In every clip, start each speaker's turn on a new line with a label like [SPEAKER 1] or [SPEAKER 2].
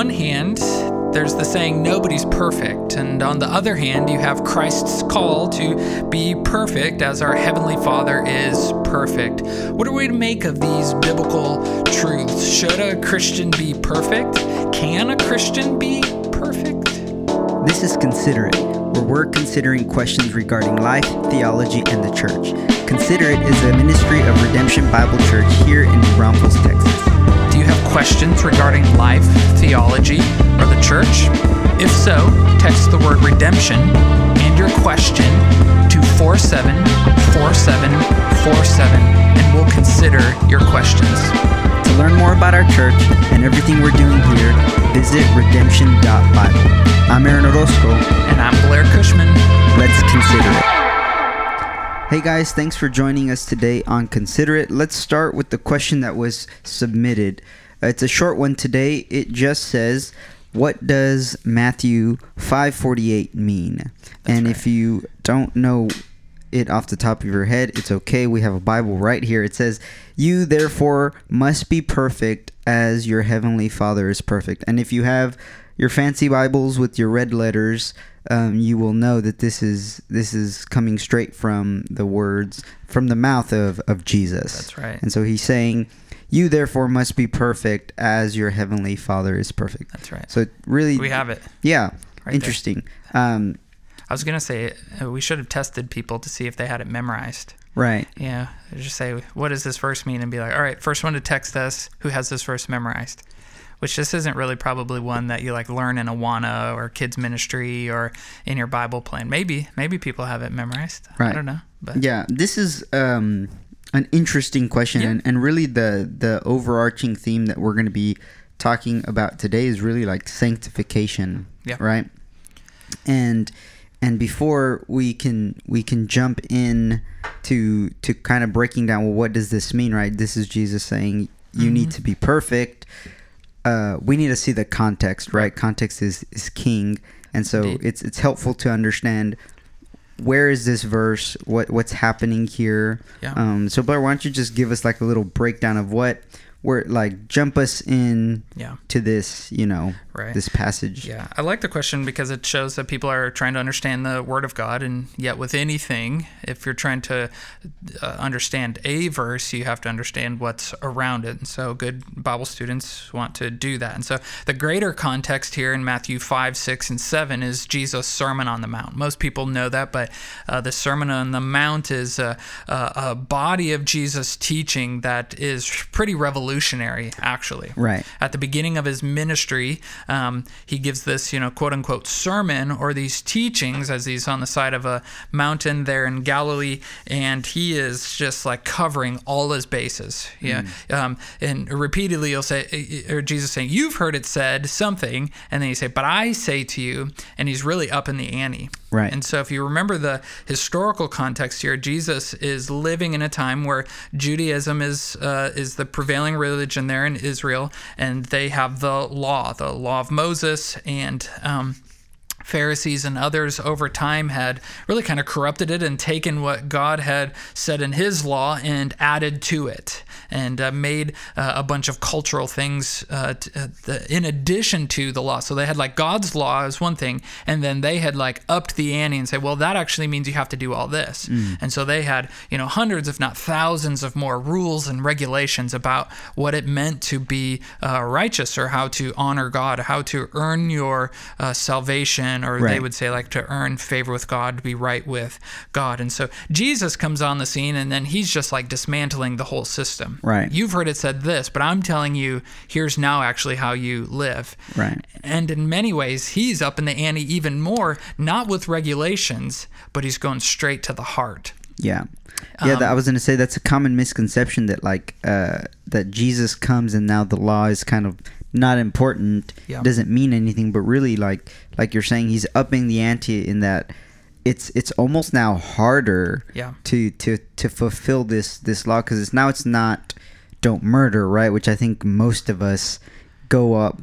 [SPEAKER 1] one hand, there's the saying, nobody's perfect. And on the other hand, you have Christ's call to be perfect as our Heavenly Father is perfect. What are we to make of these biblical truths? Should a Christian be perfect? Can a Christian be perfect?
[SPEAKER 2] This is Consider It, where we're considering questions regarding life, theology, and the church. Consider It is a ministry of Redemption Bible Church here in New Braunfels, Texas.
[SPEAKER 1] Have questions regarding life, theology, or the church? If so, text the word redemption and your question to 474747 and we'll consider your questions.
[SPEAKER 2] To learn more about our church and everything we're doing here, visit redemption.bible. I'm Aaron Orozco.
[SPEAKER 1] And I'm Blair Cushman.
[SPEAKER 2] Let's consider it. Hey guys, thanks for joining us today on Consider It. Let's start with the question that was submitted. It's a short one today. It just says, "What does Matthew 5:48 mean?" and
[SPEAKER 1] right.
[SPEAKER 2] if you don't know it off the top of your head, it's okay. We have a Bible right here. It says, "You therefore must be perfect as your heavenly Father is perfect." And if you have your fancy Bibles with your red letters, um, you will know that this is this is coming straight from the words from the mouth of of Jesus.
[SPEAKER 1] That's right.
[SPEAKER 2] And so he's saying, "You therefore must be perfect as your heavenly Father is perfect."
[SPEAKER 1] That's right.
[SPEAKER 2] So really,
[SPEAKER 1] We have it.
[SPEAKER 2] yeah,
[SPEAKER 1] Right
[SPEAKER 2] interesting. Um,
[SPEAKER 1] I was going to say uh, we should have tested people to see if they had it memorized.
[SPEAKER 2] right.
[SPEAKER 1] Yeah, just say, what does this verse mean? And be like, all right, first one to text us who has this verse memorized. Which this isn't really probably one that you like learn in Awana or kids ministry or in your Bible plan. Maybe, maybe people have it memorized.
[SPEAKER 2] Right.
[SPEAKER 1] I don't know, but
[SPEAKER 2] Yeah, this is um, an interesting question,
[SPEAKER 1] Yeah.
[SPEAKER 2] and, and really the the overarching theme that we're going to be talking about today is really like sanctification,
[SPEAKER 1] Yeah.
[SPEAKER 2] right? And and before we can we can jump in to to kind of breaking down well what does this mean, right? This is Jesus saying you need
[SPEAKER 1] Mhm.
[SPEAKER 2] to be perfect. Uh, we need to see the context, right? Context is is king, and so
[SPEAKER 1] Indeed.
[SPEAKER 2] it's it's helpful to understand where is this verse what what's happening here
[SPEAKER 1] Yeah.
[SPEAKER 2] um so blair why don't you just give us like a little breakdown of what where like jump us in
[SPEAKER 1] yeah,
[SPEAKER 2] to this you know
[SPEAKER 1] right.
[SPEAKER 2] this passage
[SPEAKER 1] Yeah, I like the question because it shows that people are trying to understand the Word of God, and yet with anything, if you're trying to uh, understand a verse, you have to understand what's around it. And so, good Bible students want to do that. And so, the greater context here in Matthew 5, 6, and 7 is Jesus' Sermon on the Mount. Most people know that, but uh, the Sermon on the Mount is a, a, a body of Jesus' teaching that is pretty revolutionary, actually
[SPEAKER 2] right
[SPEAKER 1] at the beginning of his ministry, um, he gives this, you know, quote unquote sermon or these teachings as he's on the side of a mountain there in Galilee, and he is just like covering all his bases. Yeah, um, and repeatedly he'll say, or Jesus saying, "You've heard it said something," and then he say, "But I say to you," and he's really up in the ante.
[SPEAKER 2] Right.
[SPEAKER 1] And so, if you remember the historical context here, Jesus is living in a time where Judaism is uh, is the prevailing religion there in Israel, and they have the law, the law of Moses, and um, Pharisees and others over time had really kind of corrupted it and taken what God had said in His law and added to it and uh, made uh, a bunch of cultural things uh, t- uh, the, in addition to the law. So they had like God's law is one thing, and then they had like upped the ante and say, well, that actually means you have to do all this. And so they had you know hundreds, if not thousands, of more rules and regulations about what it meant to be uh, righteous or how to honor God, how to earn your uh, or they would say like to earn favor with God, to be right with God. And so Jesus comes on the scene, and then he's just like dismantling the whole system.
[SPEAKER 2] Right.
[SPEAKER 1] You've heard it said this, but I'm telling you, here's now actually how you live.
[SPEAKER 2] Right.
[SPEAKER 1] And in many ways, he's up in the ante even more, not with regulations, but he's going straight to the heart.
[SPEAKER 2] yeah yeah that, i
[SPEAKER 1] Um,
[SPEAKER 2] was gonna say that's a common misconception that like uh that jesus comes and now the law is kind of not important
[SPEAKER 1] Yeah.
[SPEAKER 2] doesn't mean anything but really like like you're saying he's upping the ante in that it's it's almost now harder
[SPEAKER 1] Yeah.
[SPEAKER 2] to to to fulfill this this law because it's now it's not don't murder right which i think most of us go up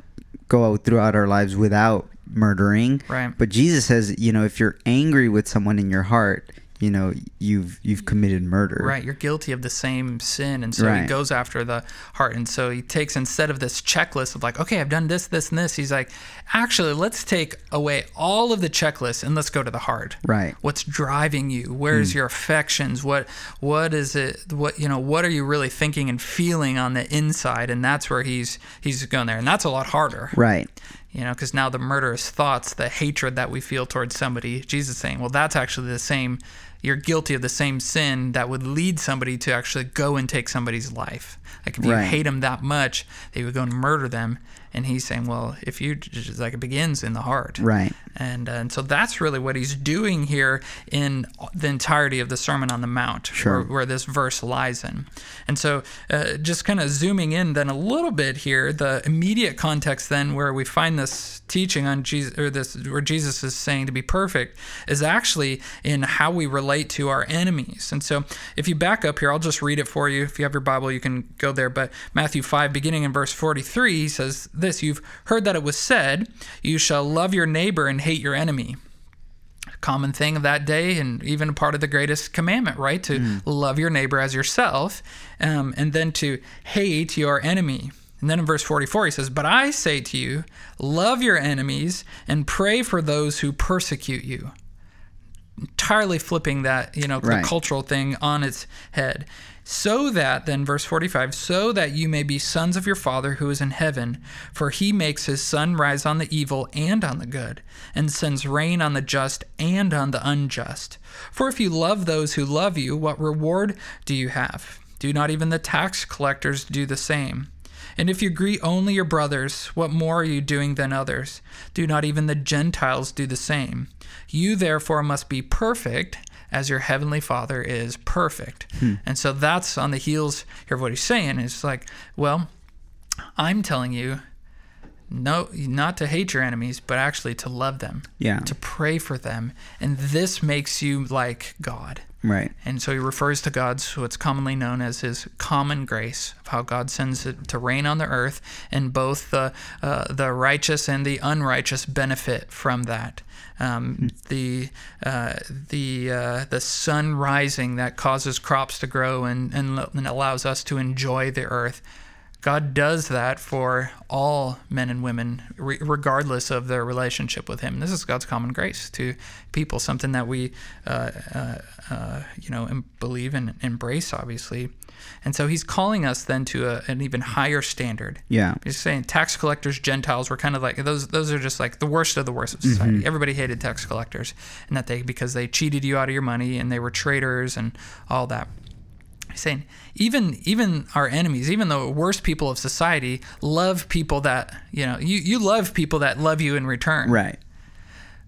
[SPEAKER 2] go out throughout our lives without murdering
[SPEAKER 1] Right.
[SPEAKER 2] but jesus says you know if you're angry with someone in your heart you know you've you've committed murder
[SPEAKER 1] Right, you're guilty of the same sin, and so he goes after the heart, and so he takes instead of this checklist of like, okay, I've done this, this, and this. He's like, actually, let's take away all of the checklists and let's go to the heart.
[SPEAKER 2] Right.
[SPEAKER 1] What's driving you? Where's
[SPEAKER 2] Hmm.
[SPEAKER 1] your affections? What what is it? What you know? What are you really thinking and feeling on the inside? And that's where he's he's going there, and that's a lot harder
[SPEAKER 2] right
[SPEAKER 1] you know because now the murderous thoughts the hatred that we feel towards somebody jesus is saying well that's actually the same you're guilty of the same sin that would lead somebody to actually go and take somebody's life like if you
[SPEAKER 2] Right.
[SPEAKER 1] hate them that much they would go and murder them and he's saying well if you just like it begins in the heart
[SPEAKER 2] right
[SPEAKER 1] and, uh, and so that's really what he's doing here in the entirety of the Sermon on the Mount,
[SPEAKER 2] Sure.
[SPEAKER 1] where, where this verse lies in. And so, uh, just kind of zooming in then a little bit here, the immediate context then where we find this teaching on Jesus, or this where Jesus is saying to be perfect, is actually in how we relate to our enemies. And so, if you back up here, I'll just read it for you. If you have your Bible, you can go there. But Matthew 5, beginning in verse 43, he says this You've heard that it was said, You shall love your neighbor and hate your enemy. A common thing of that day, and even a part of the greatest commandment, right? To love your neighbor as yourself, um, and then to hate your enemy. And then in verse 44, he says, But I say to you, love your enemies and pray for those who persecute you entirely flipping that, you know,
[SPEAKER 2] Right.
[SPEAKER 1] the cultural thing on its head. So that, then, verse 45, so that you may be sons of your Father who is in heaven, for he makes his sun rise on the evil and on the good, and sends rain on the just and on the unjust. For if you love those who love you, what reward do you have? Do not even the tax collectors do the same? And if you greet only your brothers, what more are you doing than others? Do not even the Gentiles do the same? You therefore must be perfect as your heavenly Father is perfect. Hmm. And so that's on the heels here of what he's saying. It's like, well, I'm telling you, no, not to hate your enemies, but actually to love them,
[SPEAKER 2] yeah
[SPEAKER 1] to pray for them. And this makes you like God.
[SPEAKER 2] right
[SPEAKER 1] And so he refers to God's what's commonly known as his common grace, of how God sends it to rain on the earth, and both the uh, the righteous and the unrighteous benefit from that. Um, the uh, the uh, the sun rising that causes crops to grow and, and and allows us to enjoy the earth. God does that for all men and women, re- regardless of their relationship with Him. This is God's common grace to people, something that we, uh, uh, uh, you know, em- believe and embrace, obviously. And so He's calling us then to a, an even higher standard.
[SPEAKER 2] yeah
[SPEAKER 1] He's saying tax collectors, Gentiles were kind of like those. Those are just like the worst of the worst of society. Everybody hated tax collectors, and that they because they cheated you out of your money and they were traitors and all that. Saying even even our enemies, even the worst people of society, love people that you know you you love people that love you in return.
[SPEAKER 2] right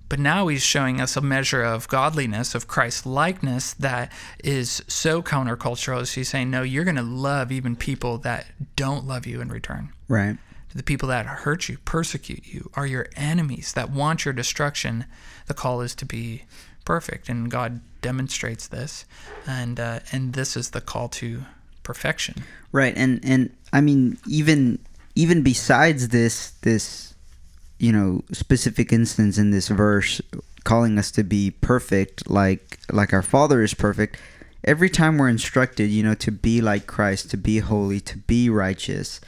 [SPEAKER 1] But now he's showing us a measure of godliness, of Christ likeness that is so countercultural. As he's saying, no, you're going to love even people that don't love you in return
[SPEAKER 2] right
[SPEAKER 1] the people that hurt you, persecute you, are your enemies that want your destruction. The call is to be perfect, and God demonstrates this, and uh, and this is the call to perfection.
[SPEAKER 2] right and and i mean even even besides this this you know specific instance in this verse calling us to be perfect like like our father is perfect every time we're instructed you know to be like christ to be holy to be righteous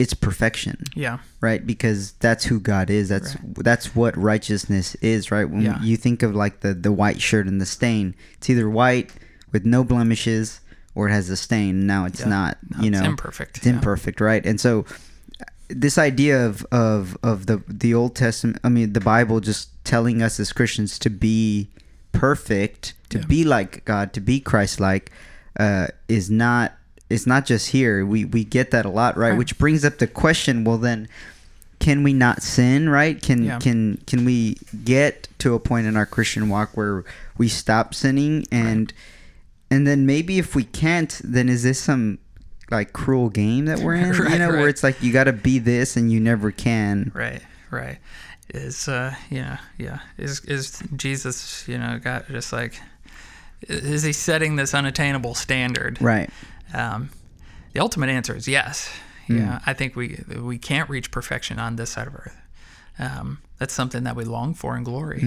[SPEAKER 2] it's perfection.
[SPEAKER 1] Yeah,
[SPEAKER 2] right? Because that's who god is. That's that's what righteousness is right? When
[SPEAKER 1] Yeah.
[SPEAKER 2] you think of like the the white shirt and the stain it's either white with no blemishes or it has a stain. Now it's
[SPEAKER 1] Yeah.
[SPEAKER 2] not
[SPEAKER 1] No,
[SPEAKER 2] you
[SPEAKER 1] it's
[SPEAKER 2] know.
[SPEAKER 1] imperfect,
[SPEAKER 2] it's
[SPEAKER 1] yeah.
[SPEAKER 2] imperfect right? And so this idea of of of the the old testament i mean the bible just telling us as christians to be perfect to be like god to be christ-like uh is not it's not just here we we get that a lot right
[SPEAKER 1] Right.
[SPEAKER 2] which brings up the question well then can we not sin right can
[SPEAKER 1] Yeah.
[SPEAKER 2] can can we get to a point in our christian walk where we stop sinning and and then maybe if we can't then is this some like cruel game that we're in you
[SPEAKER 1] Right,
[SPEAKER 2] know where it's like you got to be this and you never can
[SPEAKER 1] right, right. Is uh, yeah, yeah. Is is Jesus? You know, got just like, is he setting this unattainable standard?
[SPEAKER 2] right
[SPEAKER 1] Um, the ultimate answer is yes. Yeah, I think we we can't reach perfection on this side of Earth. Um, that's something that we long for in glory.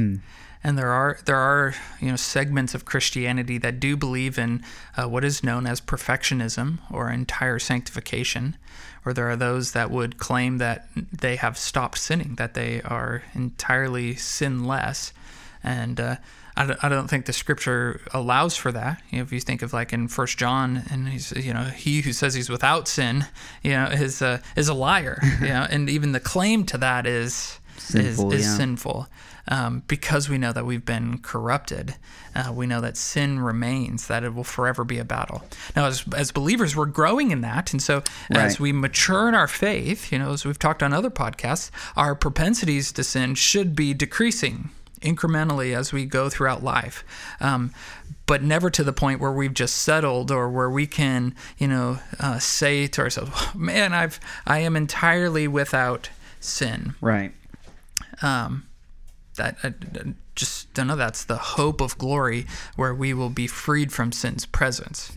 [SPEAKER 1] And there are there are you know segments of Christianity that do believe in uh, what is known as perfectionism or entire sanctification, or there are those that would claim that they have stopped sinning, that they are entirely sinless, and uh, I, don't, I don't think the scripture allows for that. You know, if you think of like in First John, and he's you know he who says he's without sin, you know, is uh, is a liar. you know, and even the claim to that is
[SPEAKER 2] Sinful,
[SPEAKER 1] is, is
[SPEAKER 2] yeah.
[SPEAKER 1] sinful um, because we know that we've been corrupted. Uh, we know that sin remains, that it will forever be a battle. Now, as, as believers, we're growing in that. And so, as we mature in our faith, you know, as we've talked on other podcasts, our propensities to sin should be decreasing incrementally as we go throughout life. Um, but never to the point where we've just settled or where we can, you know, uh, say to ourselves, man, I've, I am entirely without sin
[SPEAKER 2] Right.
[SPEAKER 1] um, that I, I just don't know. That's the hope of glory, where we will be freed from sin's presence.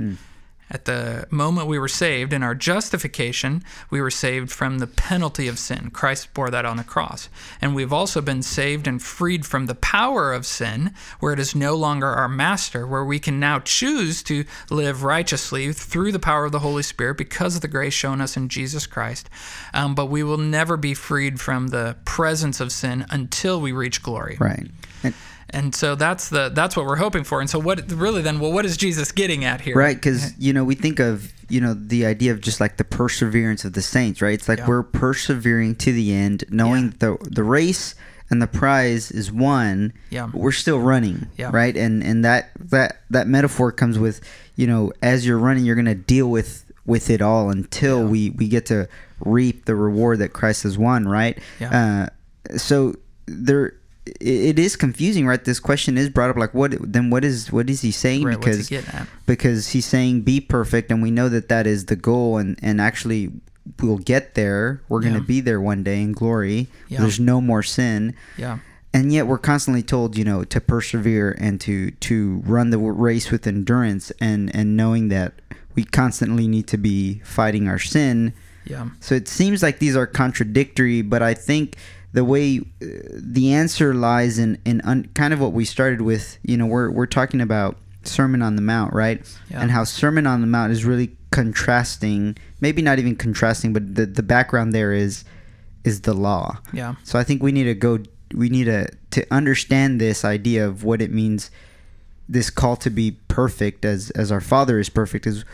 [SPEAKER 1] At the moment we were saved, in our justification, we were saved from the penalty of sin. Christ bore that on the cross. And we've also been saved and freed from the power of sin, where it is no longer our master, where we can now choose to live righteously through the power of the Holy Spirit because of the grace shown us in Jesus Christ. Um, but we will never be freed from the presence of sin until we reach glory.
[SPEAKER 2] Right. And,
[SPEAKER 1] And so that's the that's what we're hoping for. And so what really then? Well, what is Jesus getting at here?
[SPEAKER 2] Right, because you know we think of you know the idea of just like the perseverance of the saints, right? It's like
[SPEAKER 1] Yeah.
[SPEAKER 2] we're persevering to the end, knowing the the race and the prize is won.
[SPEAKER 1] Yeah.
[SPEAKER 2] we're still running,
[SPEAKER 1] Yeah.
[SPEAKER 2] right? And and that that that metaphor comes with you know as you're running, you're gonna deal with with it all until
[SPEAKER 1] Yeah.
[SPEAKER 2] we we get to reap the reward that Christ has won, right?
[SPEAKER 1] Yeah.
[SPEAKER 2] Uh, so there. It- is confusing, right? This question is brought up, like, what? Then what is what is he saying?
[SPEAKER 1] Right,
[SPEAKER 2] because
[SPEAKER 1] he
[SPEAKER 2] because he's saying be perfect and we know that that is the goal and and actually we'll get there we're going to be there one day in glory
[SPEAKER 1] Yeah.
[SPEAKER 2] there's no more sin
[SPEAKER 1] Yeah.
[SPEAKER 2] and yet we're constantly told you know to persevere and to to run the race with endurance and and knowing that we constantly need to be fighting our sin
[SPEAKER 1] Yeah.
[SPEAKER 2] so it seems like these are contradictory, but I think the way uh, the answer lies in in un, kind of what we started with. You know, we're we're talking about Sermon on the Mount, right?
[SPEAKER 1] Yeah.
[SPEAKER 2] And how Sermon on the Mount is really contrasting, maybe not even contrasting, but the the background there is is the law.
[SPEAKER 1] Yeah.
[SPEAKER 2] So I think we need to go. We need to to understand this idea of what it means. This call to be perfect, as as our Father is perfect, is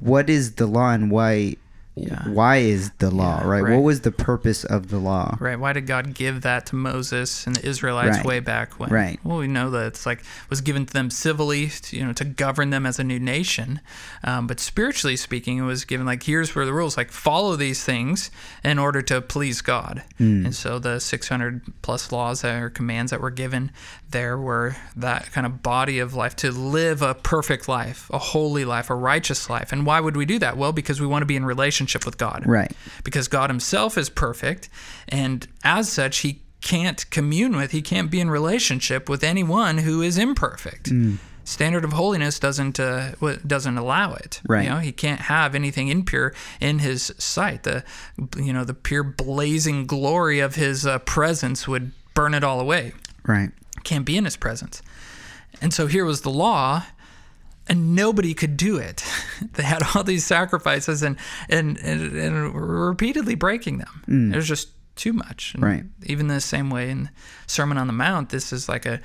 [SPEAKER 2] what is the law and why
[SPEAKER 1] Yeah.
[SPEAKER 2] why is the law
[SPEAKER 1] Yeah,
[SPEAKER 2] right?
[SPEAKER 1] right.
[SPEAKER 2] What was the purpose of the law?
[SPEAKER 1] Right. Why did God give that to Moses and the Israelites
[SPEAKER 2] Right.
[SPEAKER 1] way back when?
[SPEAKER 2] Right.
[SPEAKER 1] Well, we know that it's like was given to them civilly, to, you know, to govern them as a new nation. Um, but spiritually speaking, it was given like here's where the rules like follow these things in order to please God.
[SPEAKER 2] Hmm.
[SPEAKER 1] And so the 600 plus laws that or commands that were given there were that kind of body of life to live a perfect life, a holy life, a righteous life. And why would we do that? Well, because we want to be in relationship with God
[SPEAKER 2] Right.
[SPEAKER 1] because God Himself is perfect, and as such, He can't commune with, He can't be in relationship with anyone who is imperfect. Standard of holiness doesn't uh, doesn't allow it.
[SPEAKER 2] Right.
[SPEAKER 1] You know, He can't have anything impure in His sight. The you know the pure blazing glory of His uh, presence would burn it all away
[SPEAKER 2] Right.
[SPEAKER 1] Can't be in his presence. And so here was the law, and nobody could do it. they had all these sacrifices and and, and, and repeatedly breaking them. It was just too much. And
[SPEAKER 2] Right.
[SPEAKER 1] Even the same way in Sermon on the Mount, this is like a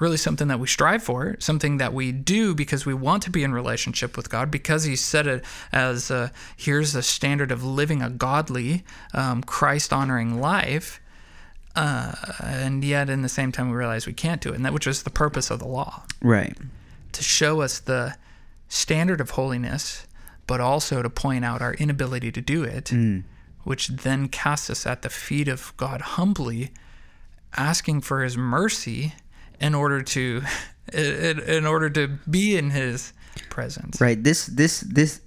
[SPEAKER 1] really something that we strive for, something that we do because we want to be in relationship with God, because He said it as uh, here's the standard of living a godly, um, Christ honoring life uh, and yet in the same time we realize we can't do it, and that which was the purpose of the law
[SPEAKER 2] Right.
[SPEAKER 1] to show us the standard of holiness, but also to point out our inability to do it, which then casts us at the feet of God humbly, asking for His mercy in order to in, in order to be in His presence.
[SPEAKER 2] Right. This this this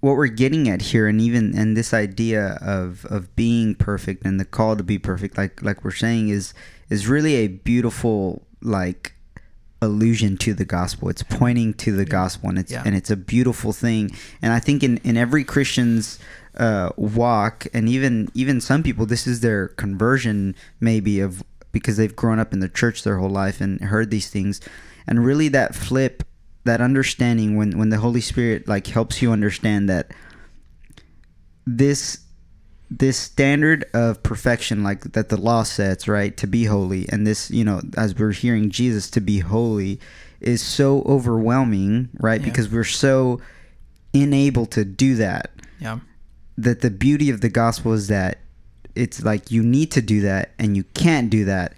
[SPEAKER 2] what we're getting at here and even and this idea of of being perfect and the call to be perfect like like we're saying is is really a beautiful like allusion to the gospel. It's pointing to the gospel, and it's
[SPEAKER 1] Yeah.
[SPEAKER 2] and it's a beautiful thing. And I think in in every Christian's uh, walk, and even even some people, this is their conversion maybe of because they've grown up in the church their whole life and heard these things, and really that flip, that understanding when when the Holy Spirit like helps you understand that this this standard of perfection like that the law sets right to be holy and this you know as we're hearing jesus to be holy is so overwhelming right
[SPEAKER 1] Yeah.
[SPEAKER 2] because we're so unable to do that
[SPEAKER 1] Yeah.
[SPEAKER 2] that the beauty of the gospel is that it's like you need to do that and you can't do that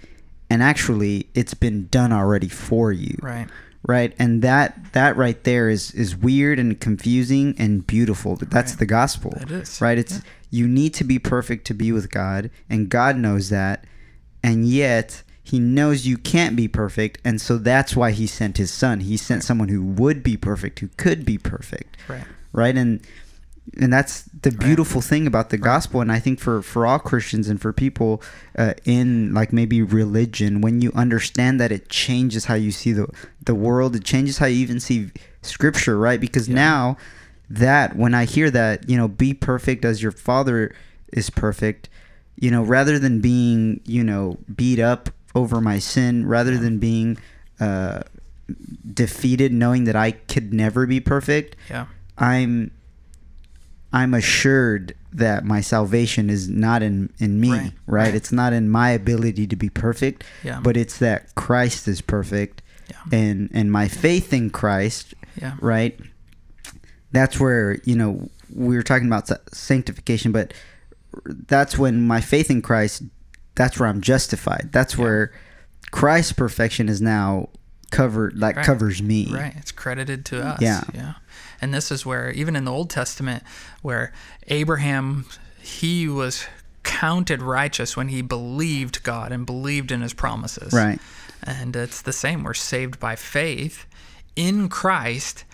[SPEAKER 2] and actually it's been done already for you
[SPEAKER 1] Right.
[SPEAKER 2] Right and that that right there is is weird and confusing and beautiful that's
[SPEAKER 1] Right.
[SPEAKER 2] the gospel
[SPEAKER 1] It is.
[SPEAKER 2] right it's
[SPEAKER 1] Yeah.
[SPEAKER 2] you need to be perfect to be with god and god knows that and yet he knows you can't be perfect and so that's why he sent his son he sent
[SPEAKER 1] Right.
[SPEAKER 2] someone who would be perfect who could be perfect
[SPEAKER 1] Right.
[SPEAKER 2] right and and that's the
[SPEAKER 1] Right.
[SPEAKER 2] beautiful thing about the gospel and i think for for all christians and for people uh, in like maybe religion when you understand that it changes how you see the the world it changes how you even see scripture right because
[SPEAKER 1] Yeah.
[SPEAKER 2] now that when i hear that you know be perfect as your father is perfect you know rather than being you know beat up over my sin rather
[SPEAKER 1] Yeah.
[SPEAKER 2] than being uh defeated knowing that i could never be perfect
[SPEAKER 1] Yeah.
[SPEAKER 2] I'm I'm assured that my salvation is not in in me,
[SPEAKER 1] Right,
[SPEAKER 2] right? It's not in my ability to be perfect,
[SPEAKER 1] Yeah.
[SPEAKER 2] but it's that Christ is perfect
[SPEAKER 1] Yeah.
[SPEAKER 2] and and my faith in Christ,
[SPEAKER 1] Yeah.
[SPEAKER 2] right? That's where, you know, we were talking about sanctification, but that's when my faith in Christ that's where I'm justified. That's where Christ's perfection is now covered like
[SPEAKER 1] Right.
[SPEAKER 2] covers me.
[SPEAKER 1] Right. It's credited to us.
[SPEAKER 2] Yeah.
[SPEAKER 1] Yeah. And this is where, even in the Old Testament, where Abraham, he was counted righteous when he believed God and believed in his promises.
[SPEAKER 2] Right.
[SPEAKER 1] And it's the same. We're saved by faith in Christ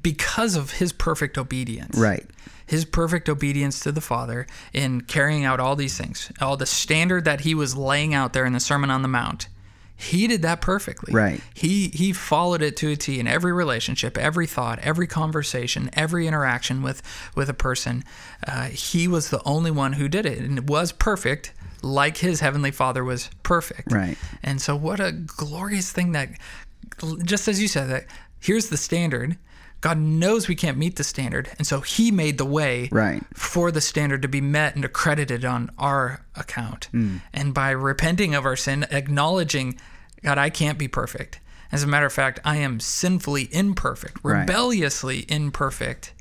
[SPEAKER 1] because of his perfect obedience.
[SPEAKER 2] Right.
[SPEAKER 1] His perfect obedience to the Father in carrying out all these things, all the standard that he was laying out there in the Sermon on the Mount. He did that perfectly.
[SPEAKER 2] Right.
[SPEAKER 1] He he followed it to a T in every relationship, every thought, every conversation, every interaction with with a person. Uh, he was the only one who did it, and it was perfect, like his heavenly Father was perfect.
[SPEAKER 2] Right.
[SPEAKER 1] And so, what a glorious thing that, just as you said, that here's the standard. God knows we can't meet the standard, and so He made the way
[SPEAKER 2] Right.
[SPEAKER 1] for the standard to be met and accredited on our account. Hmm. And by repenting of our sin, acknowledging, God, I can't be perfect. As a matter of fact, I am sinfully imperfect,
[SPEAKER 2] Right.
[SPEAKER 1] rebelliously imperfect.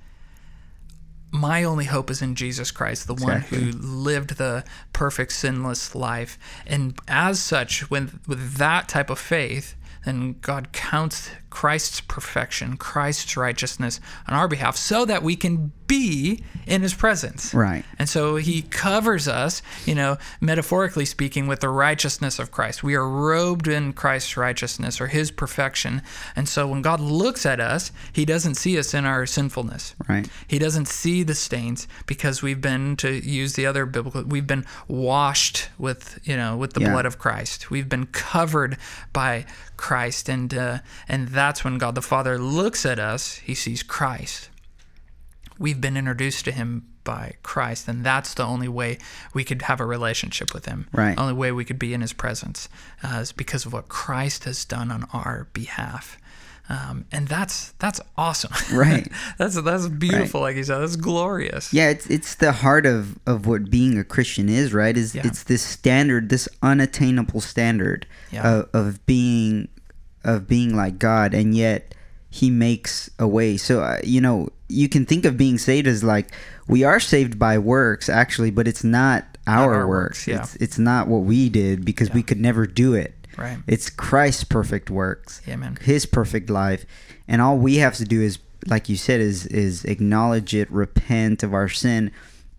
[SPEAKER 1] My only hope is in Jesus Christ, the one who lived the perfect, sinless life. And as such, with, with that type of faith, then God counts Christ's perfection, Christ's righteousness on our behalf so that we can be in his presence.
[SPEAKER 2] Right.
[SPEAKER 1] And so he covers us, you know, metaphorically speaking, with the righteousness of Christ. We are robed in Christ's righteousness or his perfection. And so when God looks at us, he doesn't see us in our sinfulness.
[SPEAKER 2] Right.
[SPEAKER 1] He doesn't see the stains because we've been to use the other biblical we've been washed with, you know, with the
[SPEAKER 2] Yeah.
[SPEAKER 1] blood of Christ. We've been covered by Christ and uh, and that's when God the Father looks at us, he sees Christ we've been introduced to him by Christ, and that's the only way we could have a relationship with him.
[SPEAKER 2] Right.
[SPEAKER 1] Only way we could be in his presence uh, is because of what Christ has done on our behalf. Um, and that's that's awesome.
[SPEAKER 2] Right.
[SPEAKER 1] that's that's beautiful, like you said. That's glorious.
[SPEAKER 2] Yeah, it's it's the heart of of what being a Christian is, right? Is
[SPEAKER 1] Yeah.
[SPEAKER 2] it's this standard, this unattainable standard
[SPEAKER 1] Yeah.
[SPEAKER 2] of, of being of being like God, and yet He makes a way. So uh, you know, you can think of being saved as like we are saved by works, actually, but it's not our,
[SPEAKER 1] our
[SPEAKER 2] works.
[SPEAKER 1] works, yeah.
[SPEAKER 2] It's it's not what we did because we could never do it.
[SPEAKER 1] Right.
[SPEAKER 2] It's Christ's perfect works
[SPEAKER 1] Yeah, man.
[SPEAKER 2] his perfect life and all we have to do is like you said is is acknowledge it repent of our sin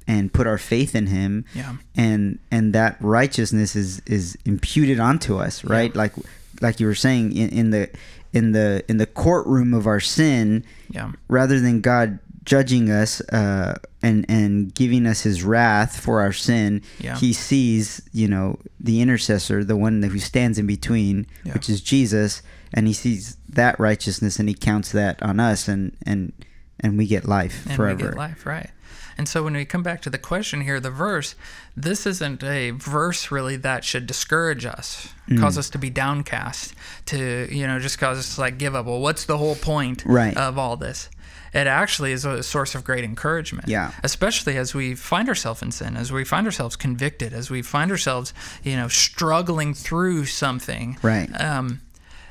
[SPEAKER 2] and put our faith in him
[SPEAKER 1] Yeah.
[SPEAKER 2] and and that righteousness is is imputed onto us right like like you were saying in, in the in the in the courtroom of our sin
[SPEAKER 1] Yeah.
[SPEAKER 2] rather than god judging us uh, and and giving us his wrath for our sin,
[SPEAKER 1] Yeah.
[SPEAKER 2] he sees you know the intercessor, the one who stands in between,
[SPEAKER 1] Yeah.
[SPEAKER 2] which is Jesus, and he sees that righteousness and he counts that on us, and and and we get life
[SPEAKER 1] and
[SPEAKER 2] forever.
[SPEAKER 1] we get life, right? And so when we come back to the question here, the verse, this isn't a verse really that should discourage us,
[SPEAKER 2] Mm.
[SPEAKER 1] cause us to be downcast, to you know, just cause us to like give up. Well, what's the whole point
[SPEAKER 2] Right.
[SPEAKER 1] of all this? It actually is a source of great encouragement.
[SPEAKER 2] Yeah.
[SPEAKER 1] Especially as we find ourselves in sin, as we find ourselves convicted, as we find ourselves, you know, struggling through something.
[SPEAKER 2] Right.
[SPEAKER 1] Um,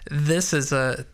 [SPEAKER 1] this is a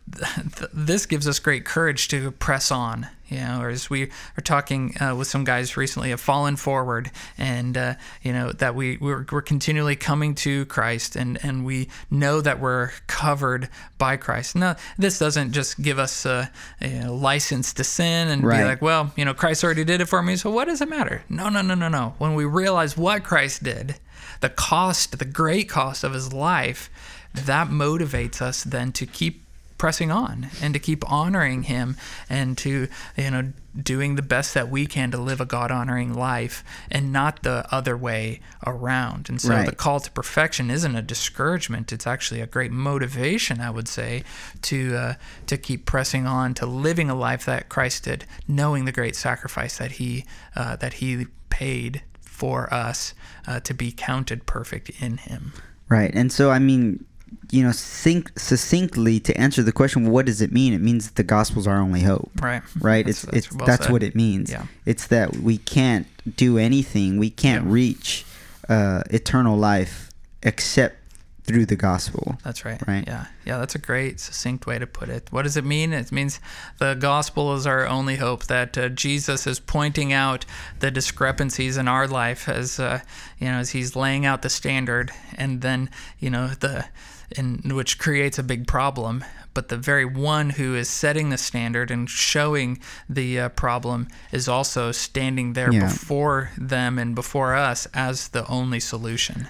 [SPEAKER 1] this gives us great courage to press on you know or as we are talking uh, with some guys recently have fallen forward and uh, you know that we we're, we're continually coming to christ and and we know that we're covered by christ. No this doesn't just give us a, a license to sin and
[SPEAKER 2] Right.
[SPEAKER 1] be like well you know christ already did it for me so what does it matter? No no no no no. When we realize what christ did the cost the great cost of his life that motivates us then to keep pressing on and to keep honoring him and to you know doing the best that we can to live a god honoring life and not the other way around and so
[SPEAKER 2] Right.
[SPEAKER 1] the call to perfection isn't a discouragement it's actually a great motivation i would say to uh, to keep pressing on to living a life that christ did knowing the great sacrifice that he uh, that he paid for us uh, to be counted perfect in him
[SPEAKER 2] Right. And so, I mean, you know, succinct, succinctly to answer the question, what does it mean? It means the gospel's our only hope.
[SPEAKER 1] right
[SPEAKER 2] Right.
[SPEAKER 1] That's-
[SPEAKER 2] it's
[SPEAKER 1] that's
[SPEAKER 2] it's
[SPEAKER 1] well
[SPEAKER 2] that's
[SPEAKER 1] said.
[SPEAKER 2] what it means.
[SPEAKER 1] Yeah.
[SPEAKER 2] It's that we can't do anything. We can't
[SPEAKER 1] Yeah.
[SPEAKER 2] reach uh, eternal life except through the gospel.
[SPEAKER 1] That's right.
[SPEAKER 2] Right.
[SPEAKER 1] Yeah. Yeah. That's a great, succinct way to put it. What does it mean? It means the gospel is our only hope. That uh, Jesus is pointing out the discrepancies in our life as uh, you know, as He's laying out the standard, and then you know the, in which creates a big problem. But the very one who is setting the standard and showing the uh, problem is also standing there
[SPEAKER 2] Yeah.
[SPEAKER 1] before them and before us as the only solution.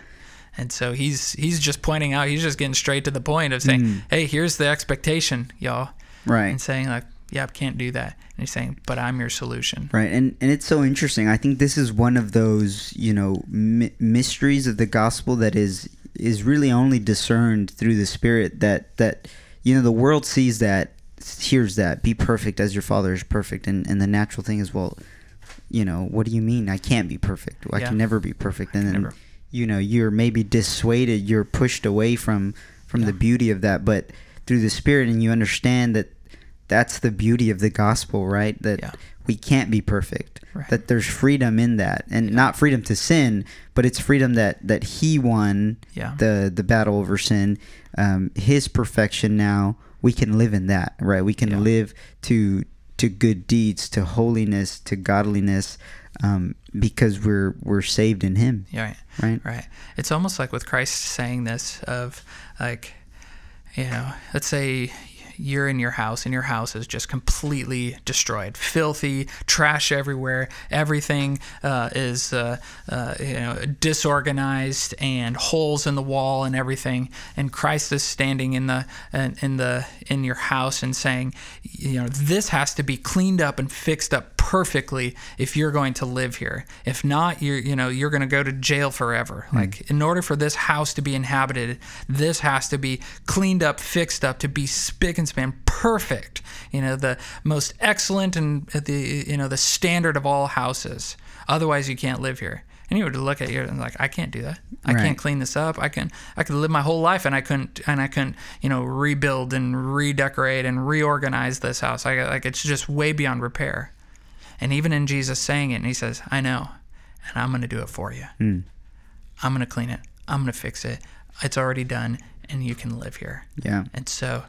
[SPEAKER 1] And so he's he's just pointing out, he's just getting straight to the point of saying,
[SPEAKER 2] Mm.
[SPEAKER 1] "Hey, here's the expectation, y'all,"
[SPEAKER 2] Right.
[SPEAKER 1] and saying like, "Yeah, I can't do that." And he's saying, "But I'm your solution."
[SPEAKER 2] Right, and and it's so interesting. I think this is one of those you know my- mysteries of the gospel that is is really only discerned through the Spirit. That that you know the world sees that, hears that, be perfect as your Father is perfect, and and the natural thing is well, you know, what do you mean I can't be perfect? I
[SPEAKER 1] Yeah.
[SPEAKER 2] can never be perfect, and then
[SPEAKER 1] never.
[SPEAKER 2] you know you're maybe dissuaded, you're pushed away from from
[SPEAKER 1] Yeah.
[SPEAKER 2] the beauty of that, but through the Spirit, and you understand that that's the beauty of the gospel, right? That
[SPEAKER 1] Yeah.
[SPEAKER 2] we can't be perfect.
[SPEAKER 1] Right.
[SPEAKER 2] That there's freedom in that, and not freedom to sin, but it's freedom that that He won
[SPEAKER 1] Yeah.
[SPEAKER 2] the the battle over sin. Um, his perfection now we can live in that, right? We can
[SPEAKER 1] Yeah.
[SPEAKER 2] live to to good deeds, to holiness, to godliness, um, because we're we're saved in Him,
[SPEAKER 1] Yeah, right.
[SPEAKER 2] right?
[SPEAKER 1] Right. It's almost like with Christ saying this of like, you know, let's say you're in your house and your house is just completely destroyed, filthy, trash everywhere. Everything uh, is, uh, uh, you know, disorganized and holes in the wall and everything. And Christ is standing in the in in the in your house and saying, you know, this has to be cleaned up and fixed up perfectly if you're going to live here. If not, you're you know you're going to go to jail forever. Hmm. Like in order for this house to be inhabited, this has to be cleaned up, fixed up to be spick and span perfect. You know the most excellent and the you know the standard of all houses. Otherwise, you can't live here. And you would look at you and like, I can't do that. I
[SPEAKER 2] Right.
[SPEAKER 1] can't clean this up. I can I could live my whole life and I couldn't and I couldn't you know rebuild and redecorate and reorganize this house. I like it's just way beyond repair. And even in Jesus saying it, and he says, I know, and I'm going to do it for you.
[SPEAKER 2] Mm.
[SPEAKER 1] I'm going to clean it. I'm going to fix it. It's already done, and you can live here.
[SPEAKER 2] Yeah.
[SPEAKER 1] And so,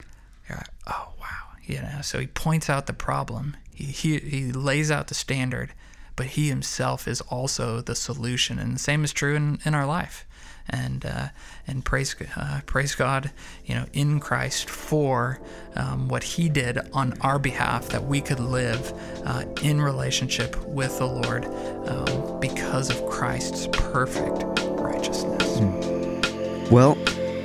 [SPEAKER 1] you're like, oh, wow. You know, so he points out the problem, he, he, he lays out the standard, but he himself is also the solution. And the same is true in, in our life. And uh, and praise uh, praise God, you know, in Christ for um, what He did on our behalf, that we could live uh, in relationship with the Lord um, because of Christ's perfect righteousness.
[SPEAKER 2] Well,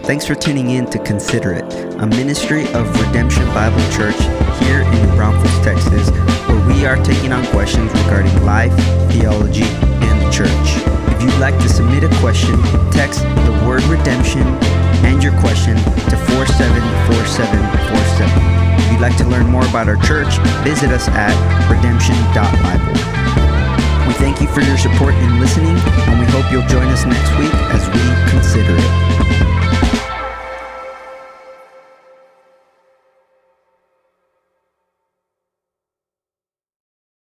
[SPEAKER 2] thanks for tuning in to Consider It, a ministry of Redemption Bible Church here in Braunfels, Texas, where we are taking on questions regarding life, theology, and the church. If you'd like to submit a question, text the word redemption and your question to 474747. If you'd like to learn more about our church, visit us at redemption.bible. We thank you for your support and listening, and we hope you'll join us next week as we consider it.